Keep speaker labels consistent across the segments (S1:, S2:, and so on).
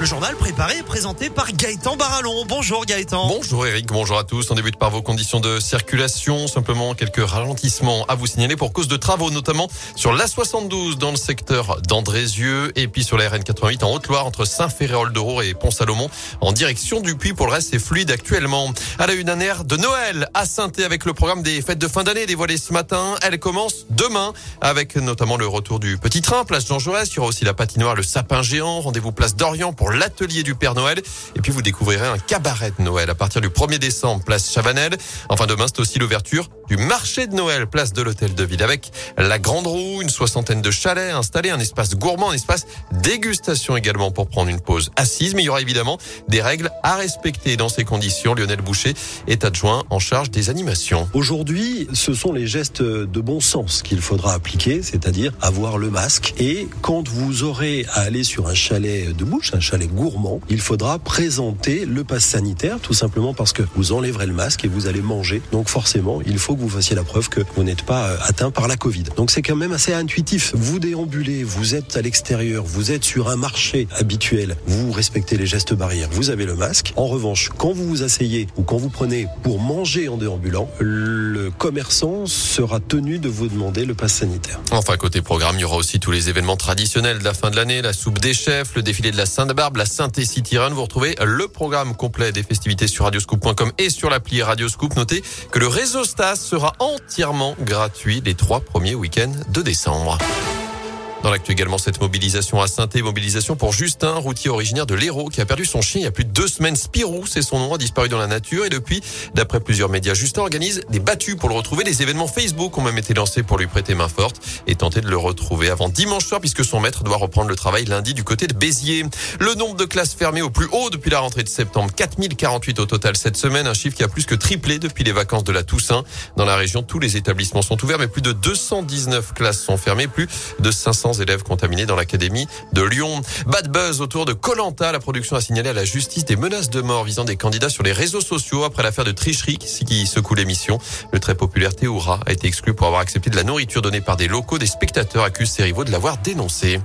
S1: Le journal préparé et présenté par Gaëtan Barallon. Bonjour Gaëtan.
S2: Bonjour Eric, bonjour à tous. On débute par vos conditions de circulation. Simplement quelques ralentissements à vous signaler pour cause de travaux, notamment sur l'A72 dans le secteur d'Andrézieux et puis sur la RN88 en Haute-Loire entre Saint-Féréol-d'Aurore et Pont-Salomon en direction du Puy. Pour le reste, c'est fluide actuellement. À la une, un air de Noël à saint avec le programme des fêtes de fin d'année dévoilé ce matin. Elle commence demain avec notamment le retour du petit train, place Jean Jaurès. Il y aura aussi la patinoire, le sapin géant. Rendez-vous place d'Orient pour l'atelier du Père Noël. Et puis vous découvrirez un cabaret de Noël à partir du 1er décembre, place Chavanel. Enfin demain, c'est aussi l'ouverture du marché de Noël, place de l'hôtel de ville avec la grande roue, une soixantaine de chalets installés, un espace gourmand, un espace dégustation également pour prendre une pause assise. Mais il y aura évidemment des règles à respecter dans ces conditions. Lionel Boucher est adjoint en charge des animations.
S3: Aujourd'hui, ce sont les gestes de bon sens qu'il faudra appliquer, c'est-à-dire avoir le masque. Et quand vous aurez à aller sur un chalet de bouche, un chalet gourmand, il faudra présenter le pass sanitaire, tout simplement parce que vous enlèverez le masque et vous allez manger. Donc forcément, il faut vous fassiez la preuve que vous n'êtes pas euh, atteint par la Covid. Donc c'est quand même assez intuitif. Vous déambulez, vous êtes à l'extérieur, vous êtes sur un marché habituel, vous respectez les gestes barrières, vous avez le masque. En revanche, quand vous vous asseyez ou quand vous prenez pour manger en déambulant, le commerçant sera tenu de vous demander le pass sanitaire.
S2: Enfin, côté programme, il y aura aussi tous les événements traditionnels de la fin de l'année, la soupe des chefs, le défilé de la Sainte-Barbe, la Synthé City Run. Vous retrouvez le programme complet des festivités sur radioscoop.com et sur l'appli Radioscoop. Notez que le réseau Stas sera entièrement gratuit les trois premiers week-ends de décembre. Dans l'actu également, cette mobilisation à saint mobilisation pour Justin, routier originaire de l'Hérault, qui a perdu son chien il y a plus de deux semaines. Spirou, c'est son nom, a disparu dans la nature. Et depuis, d'après plusieurs médias, Justin organise des battues pour le retrouver. Des événements Facebook ont même été lancés pour lui prêter main forte et tenter de le retrouver avant dimanche soir, puisque son maître doit reprendre le travail lundi du côté de Béziers. Le nombre de classes fermées au plus haut depuis la rentrée de septembre, 4048 au total cette semaine, un chiffre qui a plus que triplé depuis les vacances de la Toussaint. Dans la région, tous les établissements sont ouverts, mais plus de 219 classes sont fermées, plus de 500 élèves contaminés dans l'académie de Lyon. Bad buzz autour de Colanta. La production a signalé à la justice des menaces de mort visant des candidats sur les réseaux sociaux après l'affaire de tricherie qui secoue l'émission. Le très populaire Théoura a été exclu pour avoir accepté de la nourriture donnée par des locaux. Des spectateurs accusent ses rivaux de l'avoir dénoncé.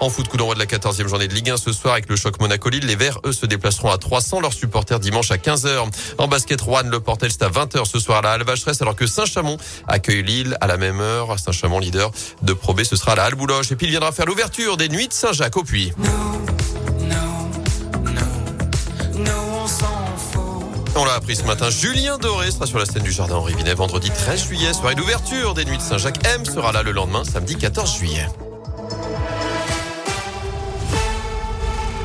S2: En foot, coup d'envoi de la 14e journée de Ligue 1 ce soir avec le choc Monaco-Lille. Les Verts, eux, se déplaceront à 300. Leurs supporters dimanche à 15h. En basket, Rouen, le Portel, c'est à 20h ce soir à la Alvacheresse alors que Saint-Chamond accueille Lille à la même heure. Saint-Chamond, leader de Pro B, ce sera à la Halle-Bouloche. Et puis il viendra faire l'ouverture des nuits de Saint-Jacques au Puy. On l'a appris ce matin, Julien Doré sera sur la scène du Jardin Henri Vinet vendredi 13 juillet. Soirée d'ouverture des Nuits de Saint-Jacques. M sera là le lendemain, samedi 14 juillet.